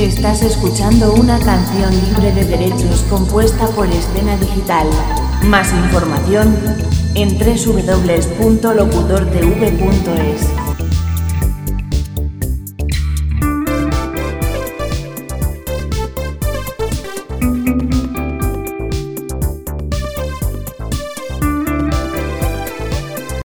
Estás escuchando una canción libre de derechos compuesta por Escena Digital. Más información en www.locutortv.es.